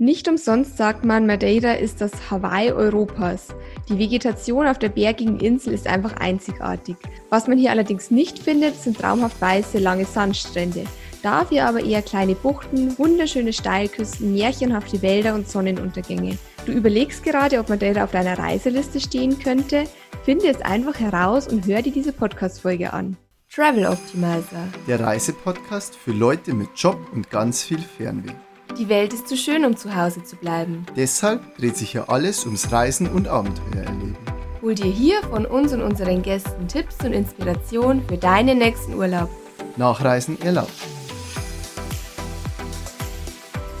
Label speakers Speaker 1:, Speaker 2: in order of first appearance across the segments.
Speaker 1: Nicht umsonst sagt man, Madeira ist das Hawaii Europas. Die Vegetation auf der bergigen Insel ist einfach einzigartig. Was man hier allerdings nicht findet, sind traumhaft weiße, lange Sandstrände. Dafür aber eher kleine Buchten, wunderschöne Steilküsten, märchenhafte Wälder und Sonnenuntergänge. Du überlegst gerade, ob Madeira auf deiner Reiseliste stehen könnte? Finde es einfach heraus und hör dir diese Podcast-Folge an.
Speaker 2: Travel Optimizer.
Speaker 3: Der Reisepodcast für Leute mit Job und ganz viel Fernweh.
Speaker 2: Die Welt ist zu schön, um zu Hause zu bleiben.
Speaker 3: Deshalb dreht sich ja alles ums Reisen und Abenteuer erleben.
Speaker 2: Hol dir hier von uns und unseren Gästen Tipps und Inspiration für deinen nächsten Urlaub.
Speaker 3: Nachreisen erlaubt.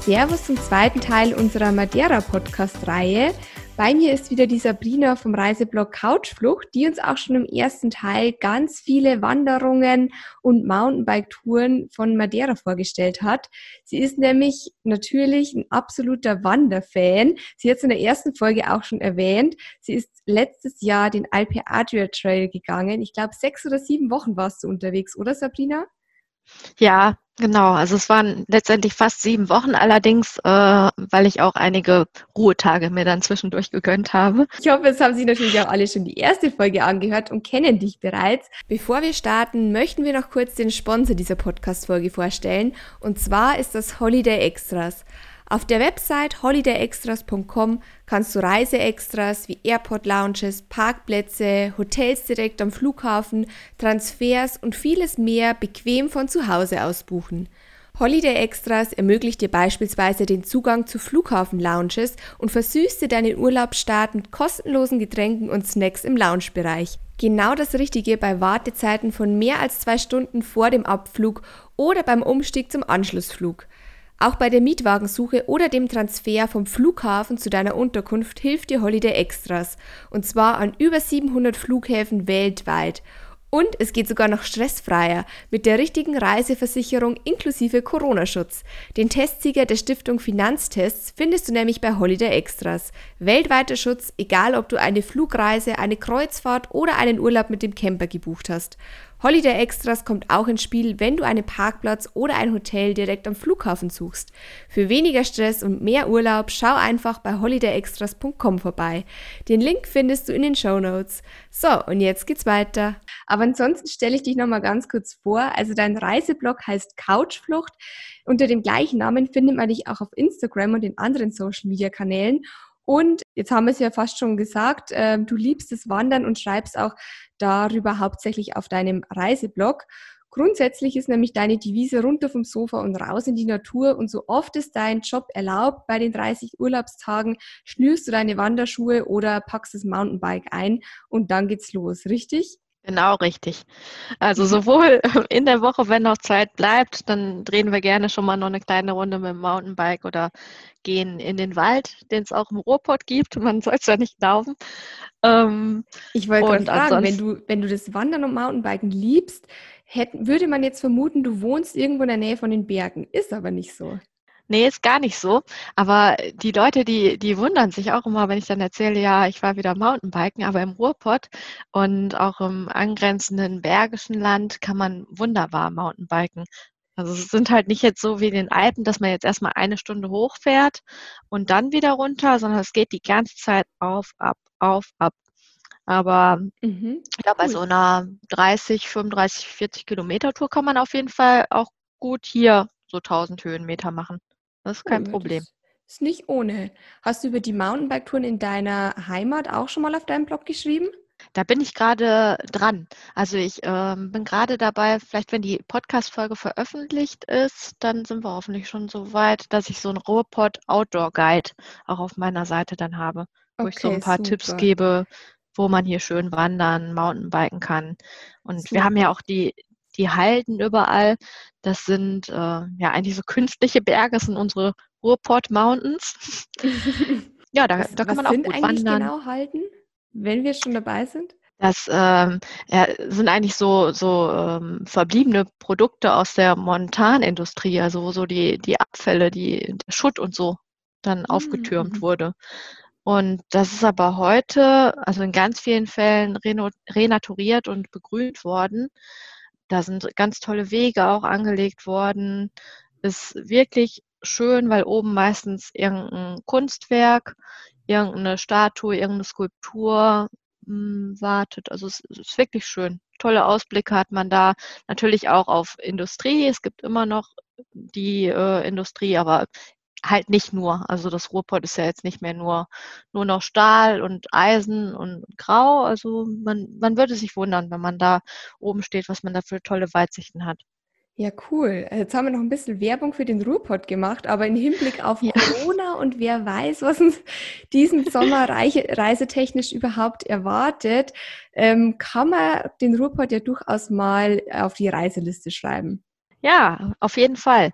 Speaker 1: Servus zum zweiten Teil unserer Madeira-Podcast-Reihe. Bei mir ist wieder die Sabrina vom Reiseblog Couchflucht, die uns auch schon im ersten Teil ganz viele Wanderungen und Mountainbike-Touren von Madeira vorgestellt hat. Sie ist nämlich natürlich ein absoluter Wanderfan. Sie hat es in der ersten Folge auch schon erwähnt. Sie ist letztes Jahr den Alpe Adria Trail gegangen. Ich glaube, sechs oder sieben Wochen warst du unterwegs, oder Sabrina?
Speaker 4: Ja, genau. Also es waren letztendlich fast sieben Wochen, allerdings, äh, weil ich auch einige Ruhetage mir dann zwischendurch gegönnt habe.
Speaker 1: Ich hoffe, es haben Sie natürlich auch alle schon die erste Folge angehört und kennen dich bereits. Bevor wir starten, möchten wir noch kurz den Sponsor dieser Podcast-Folge vorstellen. Und zwar ist das Holiday Extras. Auf der Website holidayextras.com kannst du Reiseextras wie Airport Lounges, Parkplätze, Hotels direkt am Flughafen, Transfers und vieles mehr bequem von zu Hause aus buchen. Holiday Extras ermöglicht dir beispielsweise den Zugang zu Flughafen-Lounges und versüßt dir deinen Urlaubsstart mit kostenlosen Getränken und Snacks im Loungebereich. Genau das Richtige bei Wartezeiten von mehr als zwei Stunden vor dem Abflug oder beim Umstieg zum Anschlussflug. Auch bei der Mietwagensuche oder dem Transfer vom Flughafen zu deiner Unterkunft hilft dir Holiday Extras. Und zwar an über 700 Flughäfen weltweit. Und es geht sogar noch stressfreier mit der richtigen Reiseversicherung inklusive Corona-Schutz. Den Testsieger der Stiftung Finanztests findest du nämlich bei Holiday Extras. Weltweiter Schutz, egal ob du eine Flugreise, eine Kreuzfahrt oder einen Urlaub mit dem Camper gebucht hast. Holiday Extras kommt auch ins Spiel, wenn du einen Parkplatz oder ein Hotel direkt am Flughafen suchst. Für weniger Stress und mehr Urlaub schau einfach bei holidayextras.com vorbei. Den Link findest du in den Show Notes. So, und jetzt geht's weiter. Aber ansonsten stelle ich dich nochmal ganz kurz vor. Also dein Reiseblog heißt Couchflucht. Unter dem gleichen Namen findet man dich auch auf Instagram und in anderen Social Media Kanälen. Und jetzt haben wir es ja fast schon gesagt, äh, du liebst das Wandern und schreibst auch darüber hauptsächlich auf deinem Reiseblog. Grundsätzlich ist nämlich deine Devise runter vom Sofa und raus in die Natur und so oft es dein Job erlaubt, bei den 30 Urlaubstagen schnürst du deine Wanderschuhe oder packst das Mountainbike ein und dann geht's los, richtig?
Speaker 4: Genau, richtig. Also mhm. sowohl in der Woche, wenn noch Zeit bleibt, dann drehen wir gerne schon mal noch eine kleine Runde mit dem Mountainbike oder gehen in den Wald, den es auch im Ruhrpott gibt. Man soll es ja nicht glauben.
Speaker 1: Ähm, ich wollte gerade fragen, wenn du, wenn du das Wandern und Mountainbiken liebst, hätte, würde man jetzt vermuten, du wohnst irgendwo in der Nähe von den Bergen. Ist aber nicht so.
Speaker 4: Nee, ist gar nicht so. Aber die Leute, die, die wundern sich auch immer, wenn ich dann erzähle, ja, ich war wieder Mountainbiken, aber im Ruhrpott und auch im angrenzenden Bergischen Land kann man wunderbar Mountainbiken. Also es sind halt nicht jetzt so wie in den Alpen, dass man jetzt erstmal eine Stunde hochfährt und dann wieder runter, sondern es geht die ganze Zeit auf, ab, auf, ab. Aber mhm. ja, bei so einer 30, 35, 40 Kilometer Tour kann man auf jeden Fall auch gut hier so 1000 Höhenmeter machen. Das ist kein oh, Problem.
Speaker 1: Ist nicht ohne. Hast du über die Mountainbike-Touren in deiner Heimat auch schon mal auf deinem Blog geschrieben?
Speaker 4: Da bin ich gerade dran. Also ich ähm, bin gerade dabei, vielleicht wenn die Podcast-Folge veröffentlicht ist, dann sind wir hoffentlich schon so weit, dass ich so einen Ruhrpott Outdoor Guide auch auf meiner Seite dann habe, wo okay, ich so ein paar super. Tipps gebe, wo man hier schön wandern, Mountainbiken kann. Und super. wir haben ja auch die, die Halden überall. Das sind äh, ja eigentlich so künstliche Berge, das sind unsere Ruhrport Mountains.
Speaker 1: ja, da, was, da kann man auch gut wandern. genau Halden, wenn wir schon dabei sind?
Speaker 4: Das ähm, ja, sind eigentlich so, so ähm, verbliebene Produkte aus der Montanindustrie, also wo so die, die Abfälle, die, der Schutt und so dann mhm. aufgetürmt wurde. Und das ist aber heute, also in ganz vielen Fällen renaturiert und begrünt worden. Da sind ganz tolle Wege auch angelegt worden. Ist wirklich schön, weil oben meistens irgendein Kunstwerk, irgendeine Statue, irgendeine Skulptur mh, hm, wartet. Also es, es, ist wirklich schön. Tolle Ausblicke hat man da. Natürlich auch auf Industrie. Es gibt immer noch die äh, Industrie, aber halt nicht nur. Also das Ruhrpott ist ja jetzt nicht mehr nur, nur noch Stahl und Eisen und Grau. Also man, man würde sich wundern, wenn man da oben steht, was man da für tolle Weitsichten hat.
Speaker 1: Ja, cool. Jetzt haben wir noch ein bisschen Werbung für den Ruhrpott gemacht, aber im Hinblick auf ja. Corona und wer weiß, was uns diesen Sommer reisetechnisch überhaupt erwartet, ähm, kann man den Ruhrpott ja durchaus mal auf die Reiseliste schreiben.
Speaker 4: Ja, auf jeden Fall.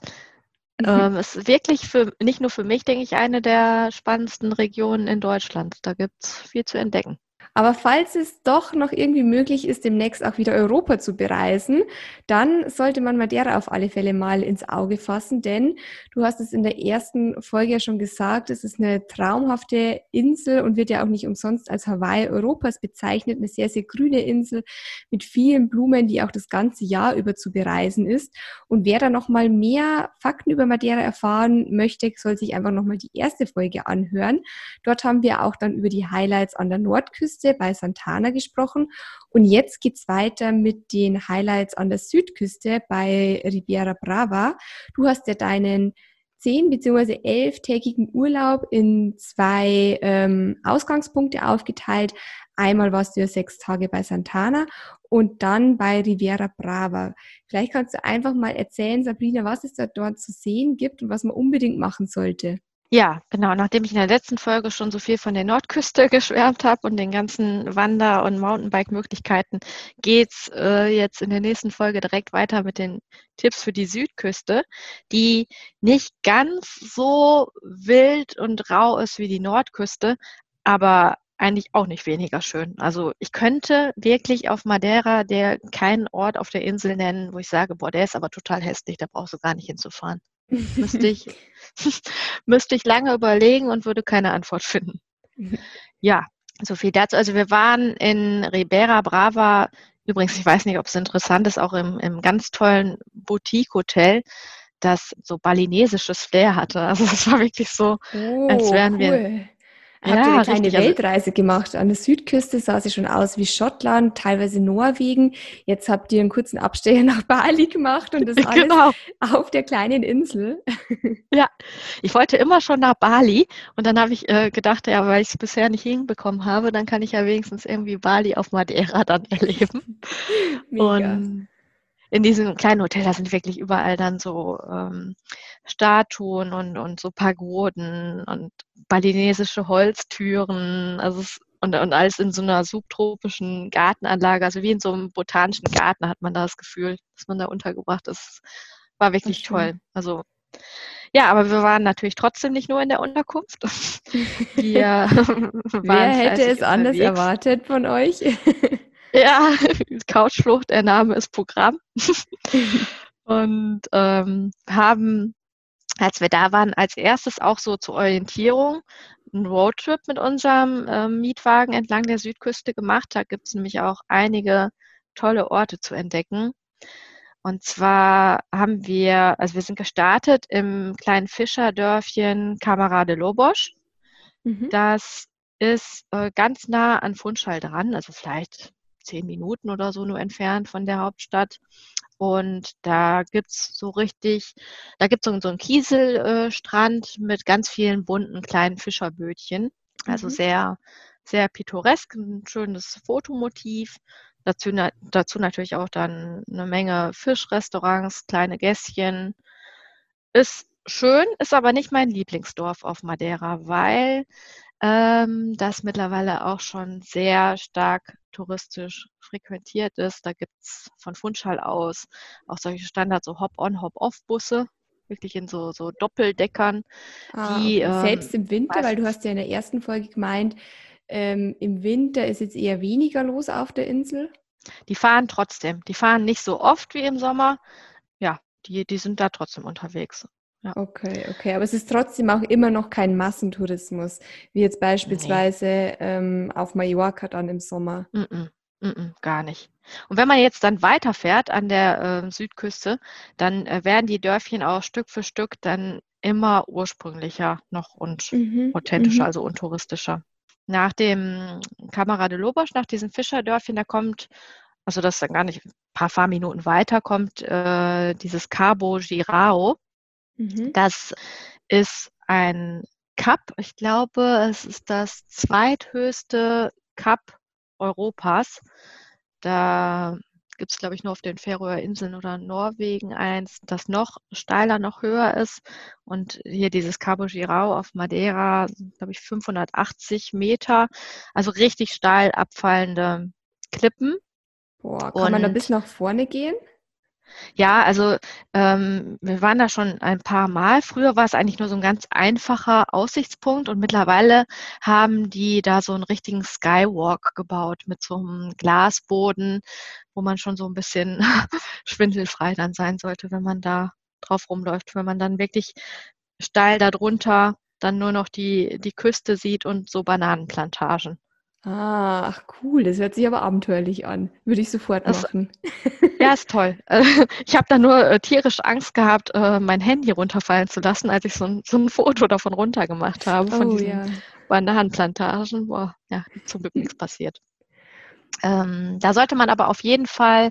Speaker 4: Mhm. Ähm, ist wirklich für, nicht nur für mich, denke ich, eine der spannendsten Regionen in Deutschland. Da gibt es viel zu entdecken.
Speaker 1: Aber falls es doch noch irgendwie möglich ist, demnächst auch wieder Europa zu bereisen, dann sollte man Madeira auf alle Fälle mal ins Auge fassen, denn du hast es in der ersten Folge ja schon gesagt, es ist eine traumhafte Insel und wird ja auch nicht umsonst als Hawaii Europas bezeichnet, eine sehr, sehr grüne Insel mit vielen Blumen, die auch das ganze Jahr über zu bereisen ist. Und wer da noch mal mehr Fakten über Madeira erfahren möchte, soll sich einfach noch mal die erste Folge anhören. Dort haben wir auch dann über die Highlights an der Nordküste Ostküste bei Santana gesprochen. Und jetzt geht es weiter mit den Highlights an der Südküste bei Riviera Brava. Du hast ja deinen zehn bzw. elftägigen Urlaub in zwei ähm, Ausgangspunkte aufgeteilt. Einmal warst du ja sechs Tage bei Santana und dann bei Riviera Brava. Vielleicht kannst du einfach mal erzählen, Sabrina, was es da dort zu sehen gibt und was man unbedingt machen sollte.
Speaker 4: Ja, genau. Nachdem ich in der letzten Folge schon so viel von der Nordküste geschwärmt habe und den ganzen Wander- und Mountainbike-Möglichkeiten, geht's äh, jetzt in der nächsten Folge direkt weiter mit den Tipps für die Südküste, die nicht ganz so wild und rau ist wie die Nordküste, aber eigentlich auch nicht weniger schön. Also ich könnte wirklich auf Madeira der keinen Ort auf der Insel nennen, wo ich sage, boah, der ist aber total hässlich, da brauchst du gar nicht hinzufahren. Müsste ich, müsste ich lange überlegen und würde keine Antwort finden. Ja, so viel dazu. Also wir waren in Ribera Brava, übrigens, ich weiß nicht, ob es interessant ist, auch im, im ganz tollen Boutique-Hotel, das so balinesisches Flair hatte. Also es war wirklich so,
Speaker 1: oh, als wären cool. wir Habt ja, ihr eine kleine richtig. Also Weltreise gemacht? An der Südküste sah sie schon aus wie Schottland, teilweise Norwegen. Jetzt habt ihr einen kurzen Abstecher nach Bali gemacht und das alles genau. auf der kleinen Insel.
Speaker 4: Ja, ich wollte immer schon nach Bali und dann habe ich äh, gedacht, ja, weil ich es bisher nicht hinbekommen habe, dann kann ich ja wenigstens irgendwie Bali auf Madeira dann erleben. Mega. Und in diesem kleinen Hotel, da sind wirklich überall dann so ähm, Statuen und, und so Pagoden und balinesische Holztüren, also es, und, und alles in so einer subtropischen Gartenanlage, also wie in so einem botanischen Garten hat man da das Gefühl, dass man da untergebracht ist. War wirklich toll. Also ja, aber wir waren natürlich trotzdem nicht nur in der Unterkunft.
Speaker 1: Wir Wer hätte es anders erwartet von euch?
Speaker 4: Ja, Couchflucht, der Name ist Programm. und ähm, haben, als wir da waren, als erstes auch so zur Orientierung einen Roadtrip mit unserem äh, Mietwagen entlang der Südküste gemacht. Da gibt es nämlich auch einige tolle Orte zu entdecken. Und zwar haben wir, also wir sind gestartet im kleinen Fischerdörfchen Camara de Lobos. Mhm. Das ist äh, ganz nah an Funchal dran, also vielleicht zehn Minuten oder so nur entfernt von der Hauptstadt. Und da gibt es so richtig, da gibt es so, einen Kieselstrand mit ganz vielen bunten kleinen Fischerbötchen. Also mhm. sehr, sehr pittoresk, ein schönes Fotomotiv. Dazu, dazu natürlich auch dann eine Menge Fischrestaurants, kleine Gässchen. Ist schön, ist aber nicht mein Lieblingsdorf auf Madeira, weil ähm, das mittlerweile auch schon sehr stark touristisch frequentiert ist. Da gibt es von Funchal aus auch solche Standard, so Hop-on, Hop-off-Busse, wirklich in so, so Doppeldeckern.
Speaker 1: Ah, die, okay. Selbst ähm, im Winter, weil du hast ja in der ersten Folge gemeint, ähm, im Winter ist jetzt eher weniger los auf der Insel.
Speaker 4: Die fahren trotzdem. Die fahren nicht so oft wie im Sommer. Ja, die, die sind da trotzdem unterwegs.
Speaker 1: Ja. Okay, okay. Aber es ist trotzdem auch immer noch kein Massentourismus, wie jetzt beispielsweise nee. ähm, auf Mallorca dann im Sommer.
Speaker 4: Mm -mm, gar nicht. Und wenn man jetzt dann weiterfährt an der äh, Südküste, dann äh, werden die Dörfchen auch Stück für Stück dann immer ursprünglicher noch und mhm. authentischer, mhm. also untouristischer. Nach dem Camara de Lobos, nach diesem Fischerdörfchen, da kommt, also das ist dann gar nicht ein paar Fahrminuten weiter, kommt äh, dieses Cabo Girao. Mhm. Das ist ein Cup. Ich glaube, es ist das zweithöchste Cup Europas. Da gibt es, glaube ich, nur auf den Färöer Inseln oder Norwegen eins, das noch steiler, noch höher ist. Und hier dieses Cabo Girau auf Madeira, glaube ich, 580 Meter. Also richtig steil abfallende Klippen.
Speaker 1: Boah, kann Und man da bis nach vorne gehen?
Speaker 4: Ja, also ähm, wir waren da schon ein paar Mal. Früher war es eigentlich nur so ein ganz einfacher Aussichtspunkt und mittlerweile haben die da so einen richtigen Skywalk gebaut mit so einem Glasboden, wo man schon so ein bisschen schwindelfrei dann sein sollte, wenn man da drauf rumläuft, wenn man dann wirklich steil darunter dann nur noch die, die Küste sieht und so Bananenplantagen.
Speaker 1: Ah, ach cool, das hört sich aber abenteuerlich an. Würde ich sofort das, machen.
Speaker 4: Ja, ist toll. Ich habe da nur äh, tierisch Angst gehabt, äh, mein Handy runterfallen zu lassen, als ich so ein, so ein Foto davon runtergemacht habe, von oh, diesen ja. Bananenplantagen. Boah, ja, zum Glück nichts passiert. Ähm, da sollte man aber auf jeden Fall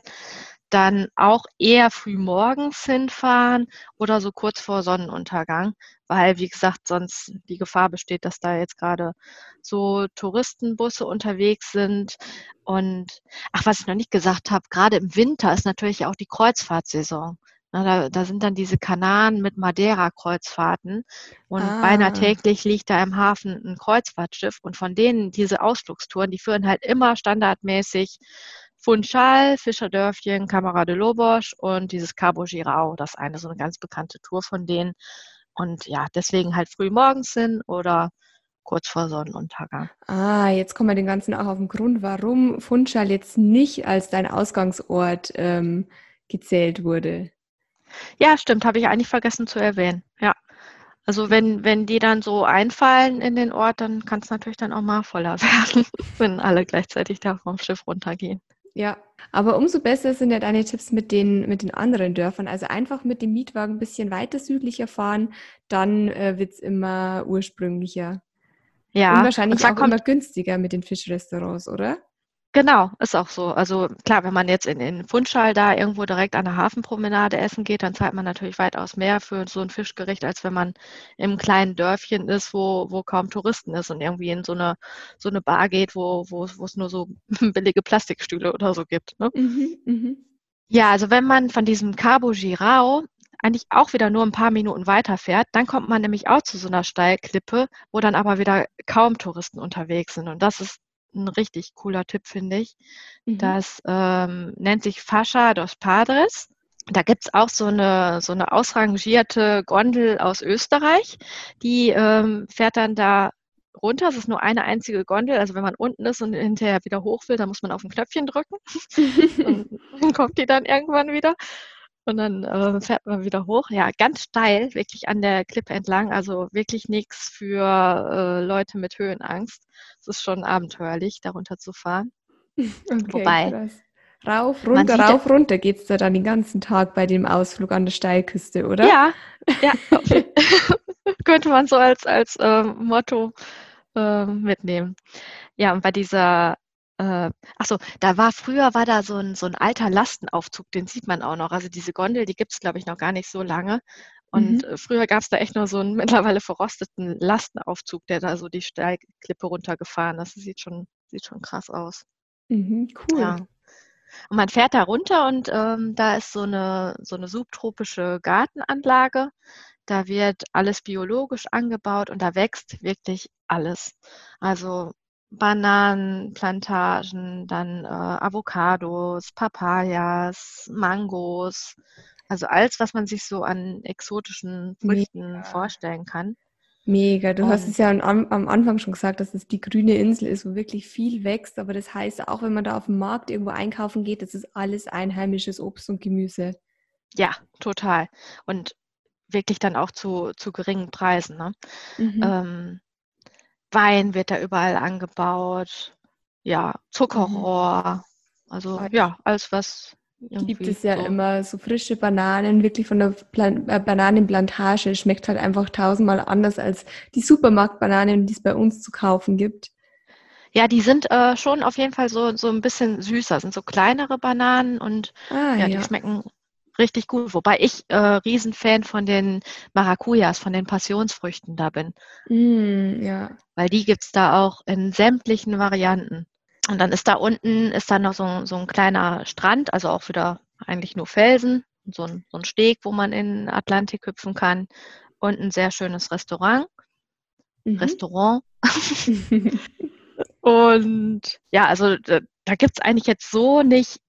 Speaker 4: dann auch eher früh morgens hinfahren oder so kurz vor Sonnenuntergang, weil, wie gesagt, sonst die Gefahr besteht, dass da jetzt gerade so Touristenbusse unterwegs sind. Und, ach, was ich noch nicht gesagt habe, gerade im Winter ist natürlich auch die Kreuzfahrtsaison. Na, da, da sind dann diese Kanaren mit Madeira-Kreuzfahrten und ah. beinahe täglich liegt da im Hafen ein Kreuzfahrtschiff und von denen diese Ausflugstouren, die führen halt immer standardmäßig Funchal, Fischerdörfchen, Camara de Lobos und dieses Cabo Girao, das ist eine so eine ganz bekannte Tour von denen. Und ja, deswegen halt früh morgens hin oder kurz vor Sonnenuntergang.
Speaker 1: Ah, jetzt kommen wir den Ganzen auch auf den Grund, warum Funchal jetzt nicht als dein Ausgangsort ähm, gezählt wurde.
Speaker 4: Ja, stimmt, habe ich eigentlich vergessen zu erwähnen. Ja. Also wenn, wenn die dann so einfallen in den Ort, dann kann es natürlich dann auch mal voller werden, wenn alle gleichzeitig da vom Schiff runtergehen.
Speaker 1: Ja, aber umso besser sind ja deine Tipps mit den, mit den anderen Dörfern. Also einfach mit dem Mietwagen ein bisschen weiter südlicher fahren, dann äh, wird es immer ursprünglicher. Ja. Und wahrscheinlich und auch immer günstiger mit den Fischrestaurants, oder?
Speaker 4: Genau, ist auch so. Also klar, wenn man jetzt in, in Funchal da irgendwo direkt an der Hafenpromenade essen geht, dann zahlt man natürlich weitaus mehr für so ein Fischgericht, als wenn man im kleinen Dörfchen ist, wo, wo kaum Touristen ist und irgendwie in so eine, so eine Bar geht, wo, wo, wo es nur so billige Plastikstühle oder so gibt. Ne? Mhm, mh. Ja, also wenn man von diesem Cabo Girao eigentlich auch wieder nur ein paar Minuten weiterfährt, dann kommt man nämlich auch zu so einer Steilklippe, wo dann aber wieder kaum Touristen unterwegs sind. Und das ist ein richtig cooler Tipp, finde ich. Mhm. Das ähm, nennt sich Fascia dos Padres. Da gibt es auch so eine, so eine ausrangierte Gondel aus Österreich. Die ähm, fährt dann da runter. Es ist nur eine einzige Gondel. Also wenn man unten ist und hinterher wieder hoch will, dann muss man auf ein Knöpfchen drücken. und dann kommt die dann irgendwann wieder. Und dann äh, fährt man wieder hoch. Ja, ganz steil, wirklich an der Klippe entlang. Also wirklich nichts für äh, Leute mit Höhenangst. Es ist schon abenteuerlich, darunter zu fahren.
Speaker 1: Okay, Wobei. Krass. Rauf, runter, rauf, runter geht es da dann den ganzen Tag bei dem Ausflug an der Steilküste, oder?
Speaker 4: Ja, ja. könnte man so als, als äh, Motto äh, mitnehmen. Ja, und bei dieser äh, achso, da war früher war da so ein, so ein alter Lastenaufzug, den sieht man auch noch. Also diese Gondel, die gibt es, glaube ich, noch gar nicht so lange. Und mhm. Äh, früher gab es da echt nur so einen mittlerweile verrosteten Lastenaufzug, der da so die Steilklippe runtergefahren ist. Das sieht schon, sieht schon krass aus.
Speaker 1: Mhm, cool. Ja.
Speaker 4: Und man fährt da runter und ähm, da ist so eine, so eine subtropische Gartenanlage. Da wird alles biologisch angebaut und da wächst wirklich alles. Also Bananenplantagen, dann äh, Avocados, Papayas, Mangos, also alles, was man sich so an exotischen Früchten Mega. vorstellen kann.
Speaker 1: Mega, du um, hast es ja am, am, Anfang schon gesagt, dass es die grüne Insel ist, wo wirklich viel wächst, aber das heißt auch, wenn man da auf dem Markt irgendwo einkaufen geht, das ist alles einheimisches Obst und Gemüse.
Speaker 4: Ja, total. Und wirklich dann auch zu, zu geringen Preisen. Ne? Mhm. Ähm, Wein wird da überall angebaut. Ja, Zuckerrohr. Also ja, alles was.
Speaker 1: Gibt es ja so. immer so frische Bananen, wirklich von der Plan äh, Bananenplantage. Schmeckt halt einfach tausendmal anders als die Supermarktbananen, die es bei uns zu kaufen gibt.
Speaker 4: Ja, die sind äh, schon auf jeden Fall so, so ein bisschen süßer, sind so kleinere Bananen und ah, ja, ja, die schmecken richtig gut. Wobei ich äh, Riesenfan von den Maracujas, von den Passionsfrüchten da bin.
Speaker 1: Mm, ja.
Speaker 4: Weil die gibt es da auch in sämtlichen Varianten. Und dann ist da unten, ist da noch so, so ein kleiner Strand, also auch wieder eigentlich nur Felsen, so ein, so ein Steg, wo man in den Atlantik hüpfen kann und ein sehr schönes Restaurant. Mhm. Restaurant. und ja, also da, da gibt es eigentlich jetzt so nicht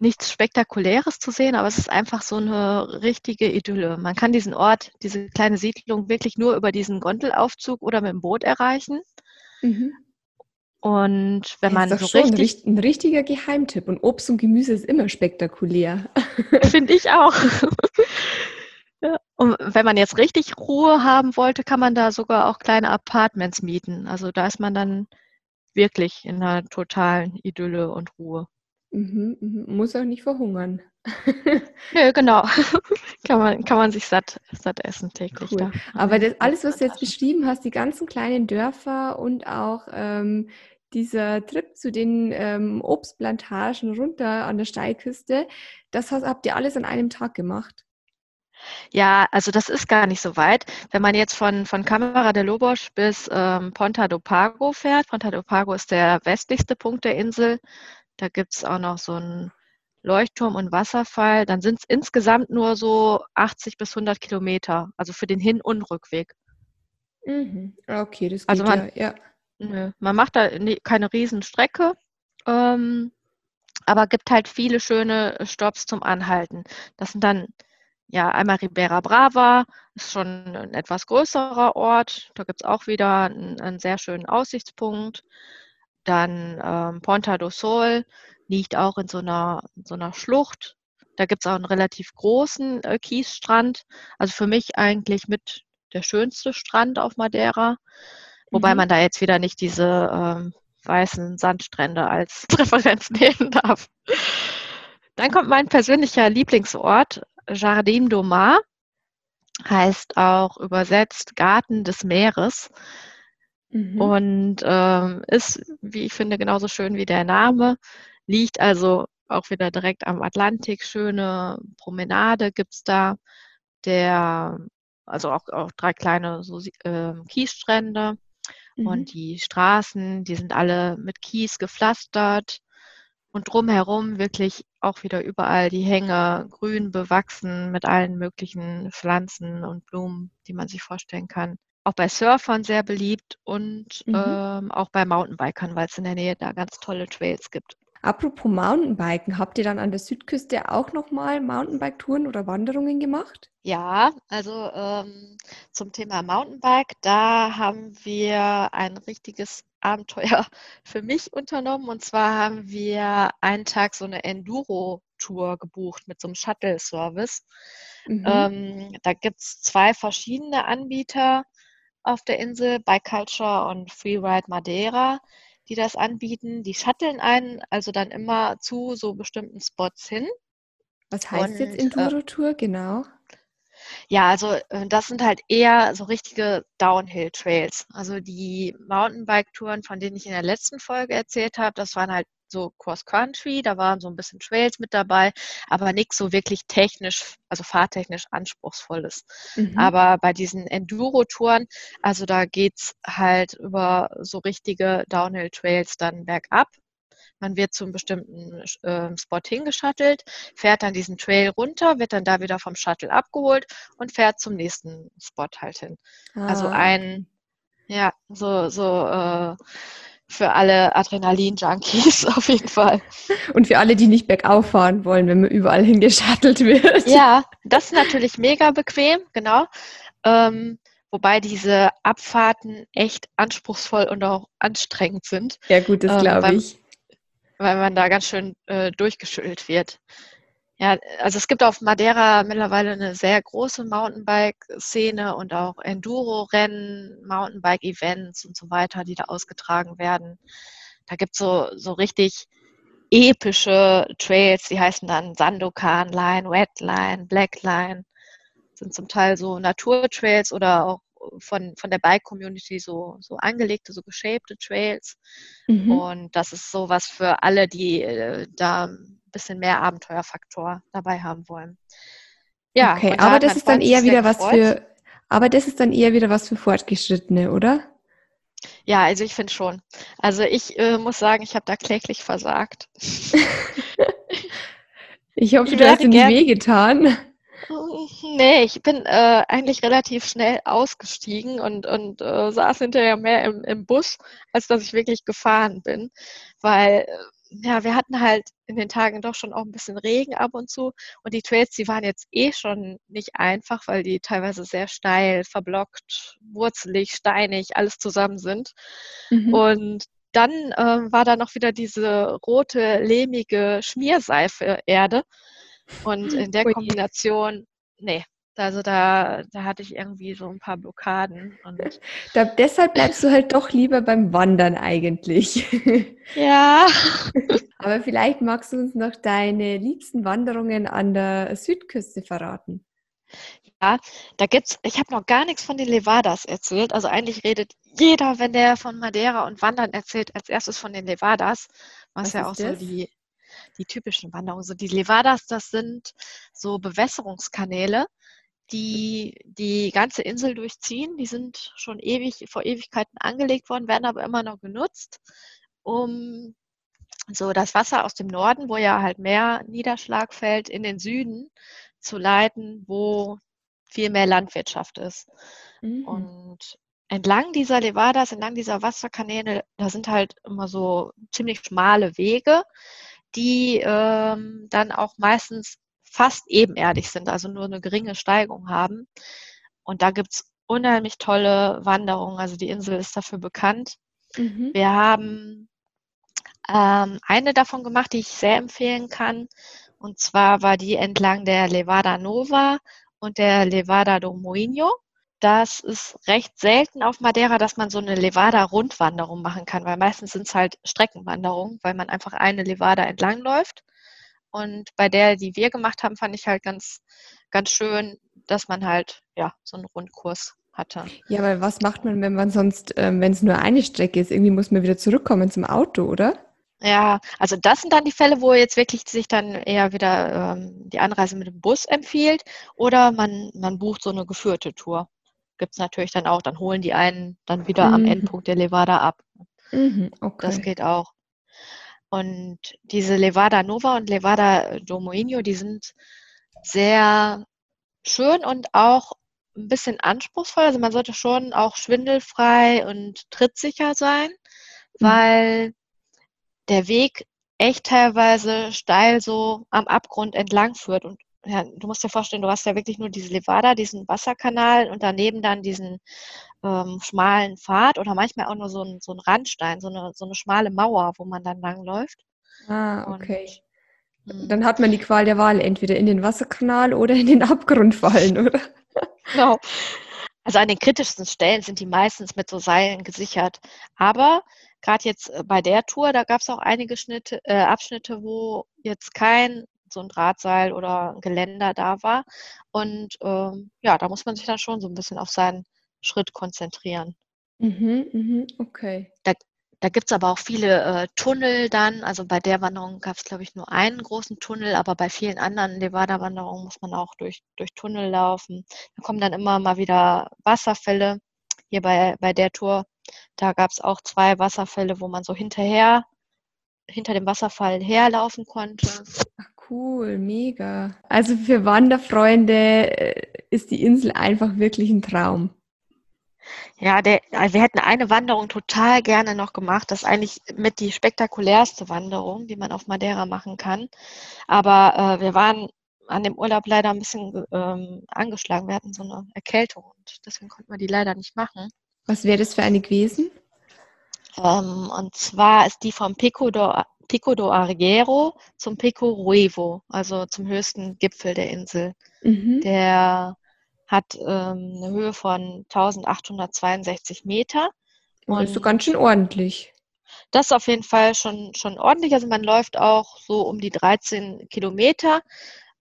Speaker 4: nichts Spektakuläres zu sehen, aber es ist einfach so eine richtige Idylle. Man kann diesen Ort, diese kleine Siedlung wirklich nur über diesen Gondelaufzug oder mit dem Boot erreichen. Mhm. Und wenn man
Speaker 1: so richtig. Ein, richtiger Geheimtipp. Und Obst und Gemüse ist immer spektakulär.
Speaker 4: Finde ich auch. ja. Und wenn man jetzt richtig Ruhe haben wollte, kann man da sogar auch kleine Apartments mieten. Also da ist man dann wirklich in einer totalen Idylle und Ruhe.
Speaker 1: Mhm, mhm. Muss auch nicht verhungern.
Speaker 4: Nö, genau. kann, man, kann man sich satt, satt essen täglich. Cool.
Speaker 1: Aber das, alles, was du jetzt beschrieben hast, die ganzen kleinen Dörfer und auch ähm, dieser Trip zu den ähm, Obstplantagen runter an der Steilküste, das habt ihr alles an einem Tag gemacht?
Speaker 4: Ja, also das ist gar nicht so weit. Wenn man jetzt von, von Camara de Lobos bis ähm, Ponta do Pago fährt, Ponta do Pago ist der westlichste Punkt der Insel, da gibt es auch noch so einen Leuchtturm und Wasserfall. Dann sind es insgesamt nur so 80 bis 100 Kilometer, also für den Hin- und Rückweg.
Speaker 1: Mhm. Okay, das
Speaker 4: also geht also man, ja. Nö, man macht da keine Riesenstrecke, ähm, aber gibt halt viele schöne Stops zum Anhalten. Das sind dann ja einmal Ribera Brava, ist schon ein etwas größerer Ort. Da gibt es auch wieder einen, einen sehr schönen Aussichtspunkt. Dann ähm, Ponta do Sol liegt auch in so einer, so einer Schlucht. Da gibt es auch einen relativ großen äh, Kiesstrand. Also für mich eigentlich mit der schönste Strand auf Madeira. Wobei mhm. man da jetzt wieder nicht diese ähm, weißen Sandstrände als Präferenz nehmen darf. Dann kommt mein persönlicher Lieblingsort, Jardim do Mar, heißt auch übersetzt Garten des Meeres. Mhm. Und ähm, ist, wie ich finde, genauso schön wie der Name. Liegt also auch wieder direkt am Atlantik. Schöne Promenade gibt es da. Der, also auch, auch drei kleine so, äh, Kiesstrände. Mhm. Und die Straßen, die sind alle mit Kies gepflastert. Und drumherum wirklich auch wieder überall die Hänge grün bewachsen mit allen möglichen Pflanzen und Blumen, die man sich vorstellen kann auch bei Surfern sehr beliebt und mhm. ähm, auch bei Mountainbikern, weil es in der Nähe da ganz tolle Trails gibt.
Speaker 1: Apropos Mountainbiken, habt ihr dann an der Südküste auch nochmal Mountainbike-Touren oder Wanderungen gemacht?
Speaker 4: Ja, also ähm, zum Thema Mountainbike, da haben wir ein richtiges Abenteuer für mich unternommen. Und zwar haben wir einen Tag so eine Enduro-Tour gebucht mit so einem Shuttle-Service. Mhm. Ähm, da gibt es zwei verschiedene Anbieter auf der Insel, Biculture und Freeride Madeira, die das anbieten. Die shutteln einen also dann immer zu so bestimmten Spots hin.
Speaker 1: Was heißt und, jetzt äh, genau?
Speaker 4: Ja, also äh, das sind halt eher so richtige Downhill-Trails. Also die Mountainbike-Touren, von denen ich in der letzten Folge erzählt habe, das waren halt so Cross-Country, da waren so ein bisschen Trails mit dabei, aber nichts so wirklich technisch, also fahrtechnisch anspruchsvolles. Mhm. Aber bei diesen Enduro-Touren, also da geht's halt über so richtige Downhill-Trails dann bergab. Man wird zu einem bestimmten äh, Spot hingeschattelt, fährt dann diesen Trail runter, wird dann da wieder vom Shuttle abgeholt und fährt zum nächsten Spot halt hin. Also ah. Also ein, ja, so, so äh, für alle Adrenalin-Junkies auf jeden Fall.
Speaker 1: Und für alle, die nicht bergauf fahren wollen, wenn man überall hingeschattelt wird.
Speaker 4: Ja, das ist natürlich mega bequem, genau. Ähm, wobei diese Abfahrten echt anspruchsvoll und auch anstrengend sind.
Speaker 1: Ja, gut, das ähm, glaube ich.
Speaker 4: Weil man da ganz schön äh, durchgeschüttelt wird. Ja, also es gibt auf Madeira mittlerweile eine sehr große Mountainbike-Szene und auch Enduro-Rennen, Mountainbike-Events und so weiter, die da ausgetragen werden. Da gibt es so, so richtig epische Trails, die heißen dann Sandokan Line, Wet Line, Black Line, sind zum Teil so Naturtrails oder auch von, von der Bike-Community so, so angelegte, so geshapte Trails. Mhm. Und das ist sowas für alle, die äh, da bisschen mehr Abenteuerfaktor dabei haben wollen.
Speaker 1: Ja, okay, aber das ist dann eher wieder was für, aber das ist dann eher wieder was für Fortgeschrittene, oder?
Speaker 4: Ja, also ich finde schon. Also ich äh, muss sagen, ich habe da kläglich versagt.
Speaker 1: ich hoffe, ich du hast dir nicht wehgetan.
Speaker 4: Nee, ich bin äh, eigentlich relativ schnell ausgestiegen und, und äh, saß hinterher mehr im, im Bus, als dass ich wirklich gefahren bin. Weil, äh, ja, wir hatten halt in den Tagen doch schon auch ein bisschen Regen ab und zu. Und die Trails, die waren jetzt eh schon nicht einfach, weil die teilweise sehr steil, verblockt, wurzelig, steinig, alles zusammen sind. Mhm. Und dann äh, war da noch wieder diese rote, lehmige Schmierseife Erde. Und in der Kombination, nee, also da, da hatte ich irgendwie so ein paar Blockaden. Und
Speaker 1: da, deshalb bleibst du halt doch lieber beim Wandern eigentlich.
Speaker 4: Ja.
Speaker 1: Aber vielleicht magst du uns noch deine liebsten Wanderungen an der Südküste verraten.
Speaker 4: Ja, da gibt's, ich habe noch gar nichts von den Levadas erzählt. Also eigentlich redet jeder, wenn der von Madeira und Wandern erzählt, als erstes von den Levadas, was, was ja auch das? so die die typischen Wanderungen. So die Levadas, das sind so Bewässerungskanäle, die die ganze Insel durchziehen. Die sind schon ewig, vor Ewigkeiten angelegt worden, werden aber immer noch genutzt, um so das Wasser aus dem Norden, wo ja halt mehr Niederschlag fällt, in den Süden zu leiten, wo viel mehr Landwirtschaft ist. Mhm. Und entlang dieser Levadas, entlang dieser Wasserkanäle, da sind halt immer so ziemlich schmale Wege, die ähm, dann auch meistens fast ebenerdig sind, also nur eine geringe Steigung haben. Und da gibt es unheimlich tolle Wanderungen. Also die Insel ist dafür bekannt. Mhm. Wir haben ähm, eine davon gemacht, die ich sehr empfehlen kann. Und zwar war die entlang der Levada Nova und der Levada do Moinho. Das ist recht selten auf Madeira, dass man so eine Levada-Rundwanderung machen kann, weil meistens sind es halt Streckenwanderungen, weil man einfach eine Levada entlangläuft. Und bei der, die wir gemacht haben, fand ich halt ganz, ganz schön, dass man halt ja so einen Rundkurs hatte.
Speaker 1: Ja, weil was macht man, wenn man sonst, ähm, wenn es nur eine Strecke ist, irgendwie muss man wieder zurückkommen zum Auto, oder?
Speaker 4: Ja, also das sind dann die Fälle, wo jetzt wirklich sich dann eher wieder ähm, die Anreise mit dem Bus empfiehlt oder man, man bucht so eine geführte Tour gibt es natürlich dann auch. Dann holen die einen dann wieder mhm. am Endpunkt der Levada ab. Mhm, okay. Das geht auch. Und diese Levada Nova und Levada Domoinho, die sind sehr schön und auch ein bisschen anspruchsvoll. Also man sollte schon auch schwindelfrei und trittsicher sein, mhm. weil der Weg echt teilweise steil so am Abgrund entlang führt und ja, du musst dir vorstellen, du hast ja wirklich nur diese Levada, diesen Wasserkanal und daneben dann diesen ähm, schmalen Pfad oder manchmal auch nur so ein, so ein Randstein, so eine, so eine schmale Mauer, wo man dann langläuft.
Speaker 1: Ah, okay. Und, hm. dann hat man die Qual der Wahl, entweder in den Wasserkanal oder in den Abgrund fallen, oder?
Speaker 4: Genau. Also an den kritischsten Stellen sind die meistens mit so Seilen gesichert. Aber gerade jetzt äh, bei der Tour, da gab es auch einige Schnitte, äh, Abschnitte, wo jetzt kein so ein Drahtseil oder ein Geländer da war. Und ähm, ja, da muss man sich dann schon so ein bisschen auf seinen Schritt konzentrieren.
Speaker 1: Mhm, mhm, okay.
Speaker 4: Da, da gibt es aber auch viele äh, Tunnel dann. Also bei der Wanderung gab es, glaube ich, nur einen großen Tunnel, aber bei vielen anderen Nevada-Wanderungen muss man auch durch, durch Tunnel laufen. Da kommen dann immer mal wieder Wasserfälle. Hier bei, bei der Tour, da gab es auch zwei Wasserfälle, wo man so hinterher, hinter dem Wasserfall herlaufen konnte.
Speaker 1: Ach, cool, mega. Also für Wanderfreunde äh, ist die Insel einfach wirklich ein Traum.
Speaker 4: Ja, der, also wir hätten eine Wanderung total gerne noch gemacht. Das ist eigentlich mit die spektakulärste Wanderung, die man auf Madeira machen kann. Aber äh, wir waren an dem Urlaub leider ein bisschen ähm, angeschlagen. Wir hatten so eine Erkältung und deswegen konnten wir die leider nicht machen.
Speaker 1: Was wäre das für eine gewesen?
Speaker 4: Ähm, und zwar ist die vom Pico do Pico do Arguero zum Pico Ruevo, also zum höchsten Gipfel der Insel. Mhm. Der hat ähm, eine Höhe von 1862 Meter.
Speaker 1: Und oh, ist so ganz schön ordentlich.
Speaker 4: das ist auf jeden Fall schon, schon ordentlich. Also man läuft auch so um die 13 Kilometer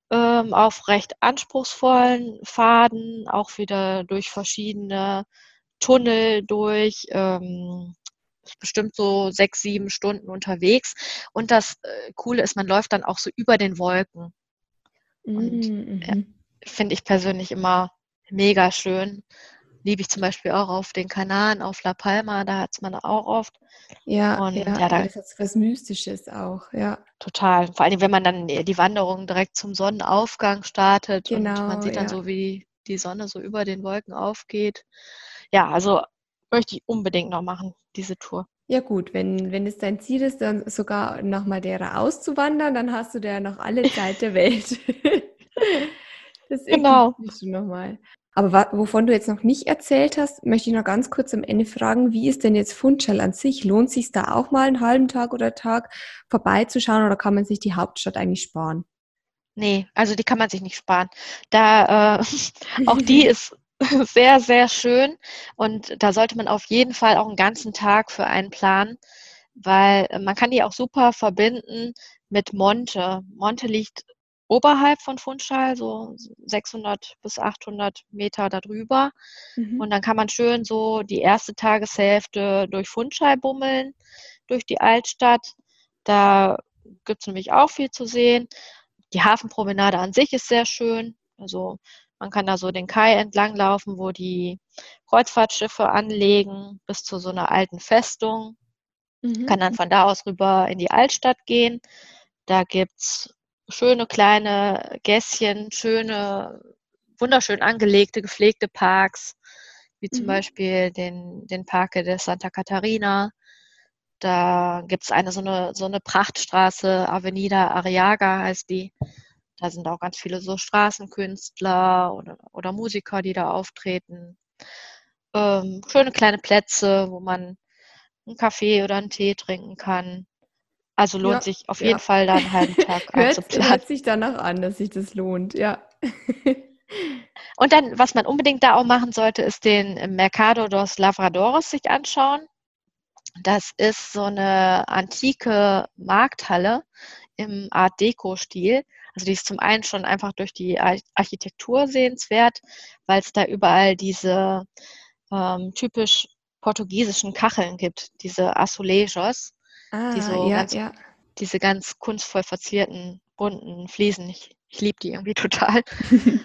Speaker 4: ähm, auf recht anspruchsvollen Faden, auch wieder durch verschiedene Tunnel durch. Ähm, bestimmt so sechs, sieben Stunden unterwegs. Und das äh, Coole ist, man läuft dann auch so über den Wolken. Und mhm. ja, finde ich persönlich immer mega schön. Liebe ich zum Beispiel auch auf den Kanaren, auf La Palma, da hat es man auch oft.
Speaker 1: Ja, und, ja, ja da, das hat was Mystisches auch, ja.
Speaker 4: Total. Vor allem, wenn man dann die Wanderung direkt zum Sonnenaufgang startet genau, und man sieht dann ja. so, wie die Sonne so über den Wolken aufgeht. Ja, also möchte ich unbedingt noch machen, diese Tour.
Speaker 1: Ja gut, wenn, wenn es dein Ziel ist, dann sogar nach Madeira auszuwandern, dann hast du da noch alle Zeit der Welt. das genau. du nochmal. Aber wovon du jetzt noch nicht erzählt hast, möchte ich noch ganz kurz am Ende fragen, wie ist denn jetzt Funchal an sich? Lohnt sich da auch mal einen halben Tag oder Tag vorbeizuschauen oder kann man sich die Hauptstadt eigentlich sparen?
Speaker 4: Nee, also die kann man sich nicht sparen. Da äh, auch die ist sehr, sehr schön. Und da sollte man auf jeden Fall auch einen ganzen Tag für einen planen, weil man kann die auch super verbinden mit Monte. Monte liegt oberhalb von Funchal, so 600 bis 800 Meter darüber. Mhm. Und dann kann man schön so die erste Tageshälfte durch Funchal bummeln, durch die Altstadt. Da gibt es nämlich auch viel zu sehen. Die Hafenpromenade an sich ist sehr schön. Also man kann da so den Kai entlang laufen, wo die Kreuzfahrtschiffe anlegen, bis zu so einer alten Festung. Mhm. Kann dann von da aus rüber in die Altstadt gehen. Da gibt es schöne kleine Gässchen, schöne, wunderschön angelegte, gepflegte Parks, wie zum mhm. Beispiel den, den Parque de Santa Catarina. Da gibt es eine so, eine so eine Prachtstraße, Avenida Arriaga heißt die. Da sind auch ganz viele so Straßenkünstler oder, oder Musiker, die da auftreten. Ähm, schöne kleine Plätze, wo man einen Kaffee oder einen Tee trinken kann. Also lohnt ja, sich auf jeden ja. Fall da einen halben Tag
Speaker 1: einzuplanen. Hört sich danach an, dass sich das lohnt, ja.
Speaker 4: Und dann, was man unbedingt da auch machen sollte, ist den Mercado dos Lavradores sich anschauen. Das ist so eine antike Markthalle im Art Deco-Stil. Also die ist zum einen schon einfach durch die Architektur sehenswert, weil es da überall diese ähm, typisch portugiesischen Kacheln gibt, diese Azulejos, ah, die so ja, ganz, ja. diese ganz kunstvoll verzierten, bunten Fliesen. Ich, ich liebe die irgendwie total.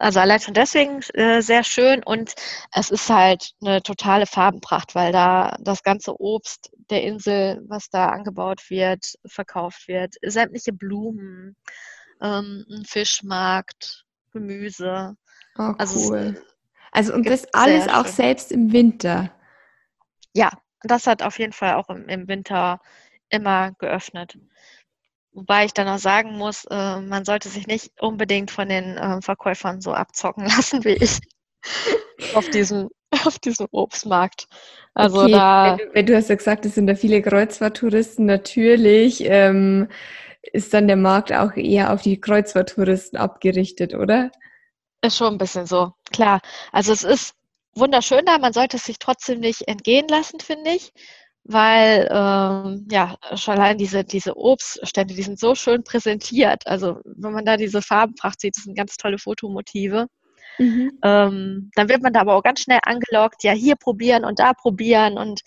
Speaker 4: Also allein schon deswegen äh, sehr schön und es ist halt eine totale Farbenpracht, weil da das ganze Obst der Insel, was da angebaut wird, verkauft wird, sämtliche Blumen, ähm, ein Fischmarkt, Gemüse.
Speaker 1: Oh, also cool. Also und das alles auch schön. selbst im Winter.
Speaker 4: Ja, das hat auf jeden Fall auch im, im Winter immer geöffnet. Wobei ich dann auch sagen muss, äh, man sollte sich nicht unbedingt von den äh, Verkäufern so abzocken lassen wie ich auf diesem, auf diesem Obstmarkt.
Speaker 1: Also okay. da. Wenn du, hast ja gesagt, es sind da viele Kreuzfahrttouristen, natürlich ähm, ist dann der Markt auch eher auf die Kreuzfahrttouristen abgerichtet, oder?
Speaker 4: Ist schon ein bisschen so, klar. Also es ist wunderschön da, man sollte es sich trotzdem nicht entgehen lassen, finde ich weil ähm, ja schon allein diese, diese Obststände, die sind so schön präsentiert. Also wenn man da diese Farbenpracht sieht, das sind ganz tolle Fotomotive. Mhm. Ähm, dann wird man da aber auch ganz schnell angelockt, ja, hier probieren und da probieren und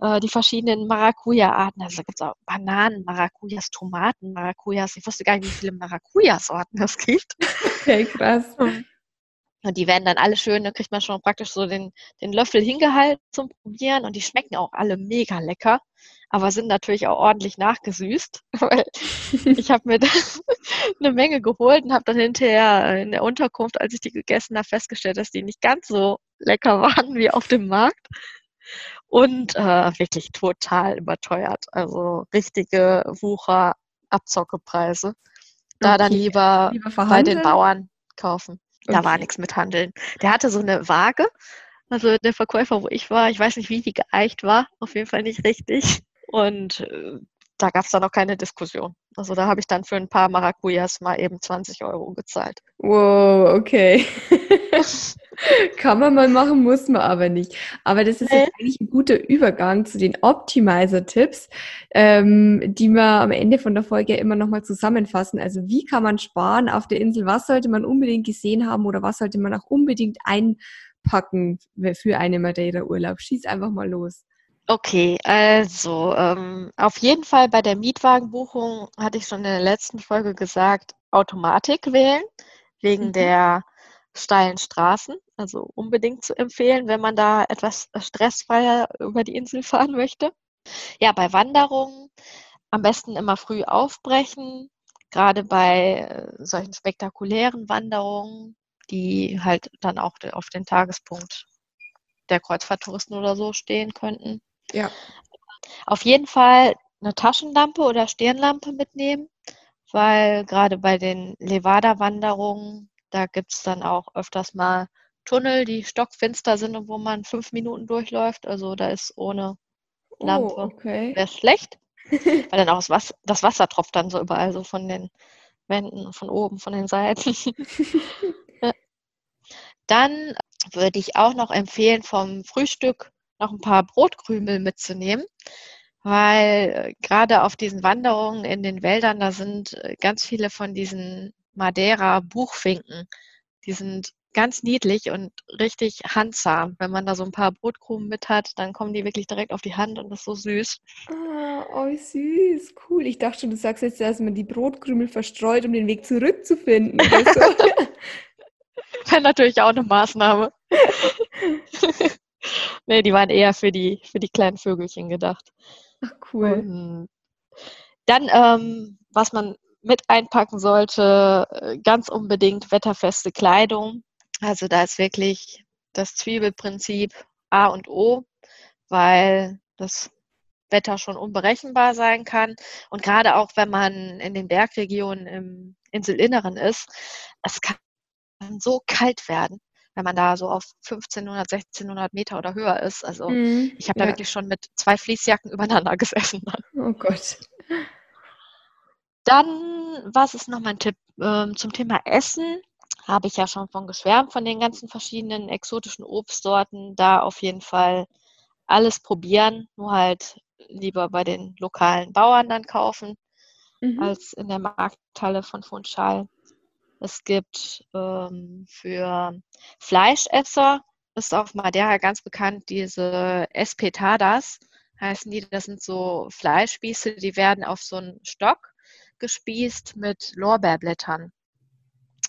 Speaker 4: äh, die verschiedenen Maracuja-Arten. Also da gibt es auch Bananen, Maracujas, Tomaten, Maracujas. Ich wusste gar nicht, wie viele Maracuja-Sorten es gibt.
Speaker 1: Okay, krass.
Speaker 4: Und die werden dann alle schön, da kriegt man schon praktisch so den, den Löffel hingehalten zum Probieren und die schmecken auch alle mega lecker, aber sind natürlich auch ordentlich nachgesüßt. Weil ich habe mir eine Menge geholt und habe dann hinterher in der Unterkunft, als ich die gegessen habe, festgestellt, dass die nicht ganz so lecker waren wie auf dem Markt. Und äh, wirklich total überteuert. Also richtige Wucher-Abzockepreise. Da okay. dann lieber, lieber bei den Bauern kaufen. Da war nichts mit Handeln. Der hatte so eine Waage. Also der Verkäufer, wo ich war, ich weiß nicht, wie die geeicht war. Auf jeden Fall nicht richtig. Und äh, da gab es dann auch keine Diskussion. Also da habe ich dann für ein paar Maracujas mal eben 20 Euro gezahlt.
Speaker 1: Wow, okay. Kann man mal machen, muss man aber nicht. Aber das ist jetzt eigentlich ein guter Übergang zu den Optimizer-Tipps, ähm, die wir am Ende von der Folge immer nochmal zusammenfassen. Also wie kann man sparen auf der Insel? Was sollte man unbedingt gesehen haben oder was sollte man auch unbedingt einpacken für einen Madeira-Urlaub? Schieß einfach mal los.
Speaker 4: Okay, also ähm, auf jeden Fall bei der Mietwagenbuchung hatte ich schon in der letzten Folge gesagt, Automatik wählen, wegen mhm. der steilen Straßen. Also unbedingt zu empfehlen, wenn man da etwas stressfreier über die Insel fahren möchte. Ja, bei Wanderungen am besten immer früh aufbrechen, gerade bei äh, solchen spektakulären Wanderungen, die halt dann auch auf den Tagespunkt der Kreuzfahrttouristen oder so stehen könnten.
Speaker 1: Ja.
Speaker 4: Auf jeden Fall eine Taschenlampe oder Stirnlampe mitnehmen, weil gerade bei den Levada-Wanderungen, da gibt es dann auch öfters mal Tunnel, die stockfinster sind und wo man fünf Minuten durchläuft. Also da ist ohne oh, Lampe oh, okay. wäre schlecht. weil dann auch das Wasser, das Wasser tropft dann so überall so von den Wänden, von oben, von den Seiten. dann würde ich auch noch empfehlen, vom Frühstück noch ein paar Brotkrümel mitzunehmen, weil äh, gerade auf diesen Wanderungen in den Wäldern, da sind äh, ganz viele von diesen Madeira-Buchfinken. Die sind ganz niedlich und richtig handsam. Wenn man da so ein paar Brotkrumen mit hat, dann kommen die wirklich direkt auf die Hand und das ist so süß.
Speaker 1: Ah, oh, süß, cool. Ich dachte schon, du sagst jetzt, dass man die Brotkrümel verstreut, um den Weg zurückzufinden. So.
Speaker 4: Wäre natürlich auch eine Maßnahme. nee, die waren eher für die, für die kleinen Vögelchen gedacht.
Speaker 1: Ach, cool. Und
Speaker 4: dann, ähm, was man mit einpacken sollte, äh, ganz unbedingt wetterfeste Kleidung. Also da ist wirklich das Zwiebelprinzip A und O, weil das Wetter schon unberechenbar sein kann. Und gerade auch wenn man in den Bergregionen im Inselinneren ist, es kann so kalt werden wenn man da so auf 1500, 1600 Meter oder höher ist. Also mhm, ich habe ja. da wirklich schon mit zwei Fließjacken übereinander gesessen.
Speaker 1: Oh Gott.
Speaker 4: Dann, was ist noch mein Tipp ähm, zum Thema Essen? Habe ich ja schon von geschwärmt, von den ganzen verschiedenen exotischen Obstsorten. Da auf jeden Fall alles probieren, nur halt lieber bei den lokalen Bauern dann kaufen, mhm. als in der Markthalle von Funchal. Es gibt ähm, für Fleischesser, ist auf Madeira ganz bekannt, diese Espetadas, heißen die. Das sind so Fleischspieße, die werden auf so einen Stock gespießt mit Lorbeerblättern.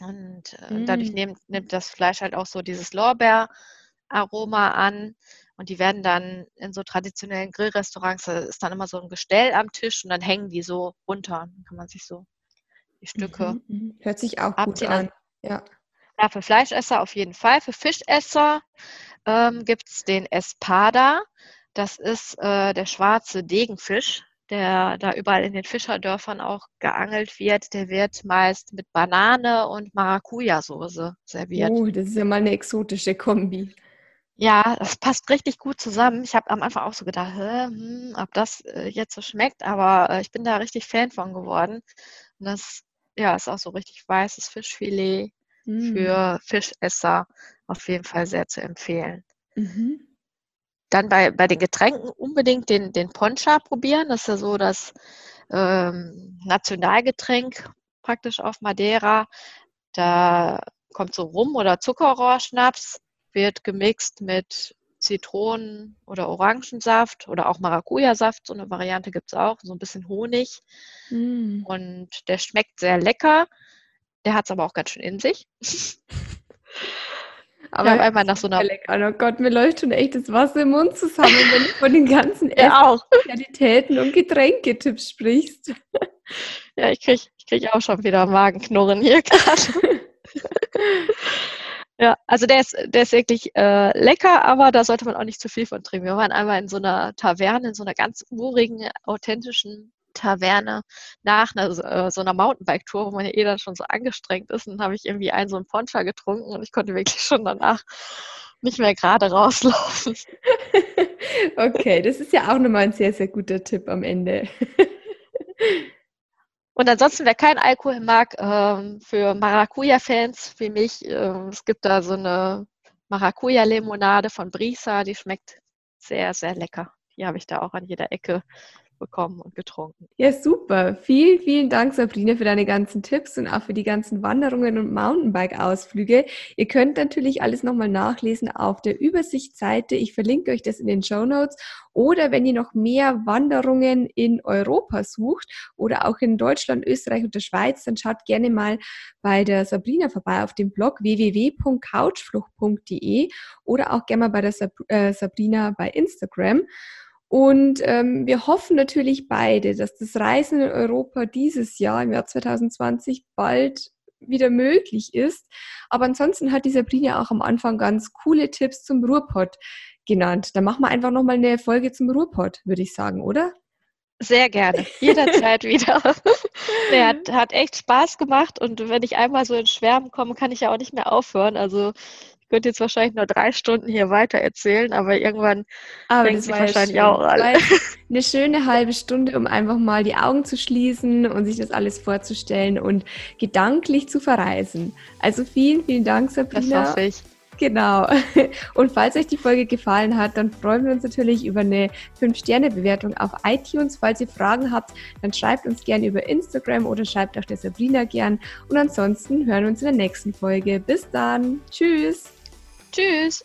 Speaker 4: Und äh, mm. dadurch nimmt, nimmt das Fleisch halt auch so dieses Lorbeeraroma an. Und die werden dann in so traditionellen Grillrestaurants, da ist dann immer so ein Gestell am Tisch und dann hängen die so runter. Dann kann man sich so die Stücke.
Speaker 1: Mhm, mhm. Hört sich auch gut an.
Speaker 4: Ja. ja, für Fleischesser auf jeden Fall. Für Fischesser ähm, gibt es den Espada. Das ist äh, der schwarze Degenfisch, der da überall in den Fischerdörfern auch geangelt wird. Der wird meist mit Banane und Maracuja-Soße serviert.
Speaker 1: Oh, das ist ja mal eine exotische Kombi.
Speaker 4: Ja, das passt richtig gut zusammen. Ich habe am Anfang auch so gedacht, hm, ob das äh, jetzt so schmeckt, aber äh, ich bin da richtig Fan von geworden. Und das ja, ist auch so richtig weißes Fischfilet mm. für Fischesser auf jeden Fall sehr zu empfehlen. Mhm. Dann bei, bei den Getränken unbedingt den, den Poncha probieren. Das ist ja so das ähm, Nationalgetränk praktisch auf Madeira. Da kommt so Rum- oder Zuckerrohrschnaps, wird gemixt mit Zitronen- oder Orangensaft oder auch Maracuja-Saft, so eine Variante gibt es auch, so ein bisschen Honig. Mm. Und der schmeckt sehr lecker. Der hat es aber auch ganz schön in sich.
Speaker 1: aber ja, einmal nach so einer. Lecker. Oh Gott, mir läuft schon echt das Wasser im Mund zusammen, wenn du von den ganzen ja, Qualitäten und Getränketipps sprichst.
Speaker 4: ja, ich kriege ich krieg auch schon wieder Magenknurren hier gerade. Ja, also der ist, der ist wirklich äh, lecker, aber da sollte man auch nicht zu viel von trinken. Wir waren einmal in so einer Taverne, in so einer ganz urigen, authentischen Taverne nach einer, äh, so einer Mountainbike-Tour, wo man ja eh dann schon so angestrengt ist. Und dann habe ich irgendwie einen so einen Poncha getrunken und ich konnte wirklich schon danach nicht mehr gerade rauslaufen.
Speaker 1: okay, das ist ja auch nochmal ein sehr, sehr guter Tipp am Ende.
Speaker 4: Und ansonsten, wer kein Alkohol mag, ähm, für Maracuja-Fans wie mich, äh, es gibt da so eine Maracuja-Limonade von Brisa, die schmeckt sehr, sehr lecker. Die habe ich da auch an jeder Ecke bekommen und getrunken.
Speaker 1: Ja, super. Vielen, vielen Dank, Sabrina, für deine ganzen Tipps und auch für die ganzen Wanderungen und Mountainbike-Ausflüge. Ihr könnt natürlich alles nochmal nachlesen auf der Übersichtsseite. Ich verlinke euch das in den Show Notes. Oder wenn ihr noch mehr Wanderungen in Europa sucht oder auch in Deutschland, Österreich und der Schweiz, dann schaut gerne mal bei der Sabrina vorbei auf dem Blog www.couchflucht.de oder auch gerne mal bei der äh, Sabrina bei Instagram. Und ähm, wir hoffen natürlich beide, dass das Reisen in Europa dieses Jahr, im Jahr 2020, bald wieder möglich ist. Aber ansonsten hat die Sabrina auch am Anfang ganz coole Tipps zum Ruhrpott genannt. Da machen wir einfach nochmal eine Folge zum Ruhrpott, würde ich sagen, oder?
Speaker 4: Sehr gerne, jederzeit wieder. Der hat, hat echt Spaß gemacht und wenn ich einmal so ins Schwärmen komme, kann ich ja auch nicht mehr aufhören. Also ich könnte jetzt wahrscheinlich nur drei Stunden hier weiter erzählen, aber irgendwann aber fängt sich wahrscheinlich ja auch an.
Speaker 1: Eine schöne halbe Stunde, um einfach mal die Augen zu schließen und sich das alles vorzustellen und gedanklich zu verreisen. Also vielen, vielen Dank, Sabrina.
Speaker 4: Das hoffe ich.
Speaker 1: Genau. Und falls euch die Folge gefallen hat, dann freuen wir uns natürlich über eine 5-Sterne-Bewertung auf iTunes. Falls ihr Fragen habt, dann schreibt uns gerne über Instagram oder schreibt auch der Sabrina gern. Und ansonsten hören wir uns in der nächsten Folge. Bis dann. Tschüss.
Speaker 4: Tschüss.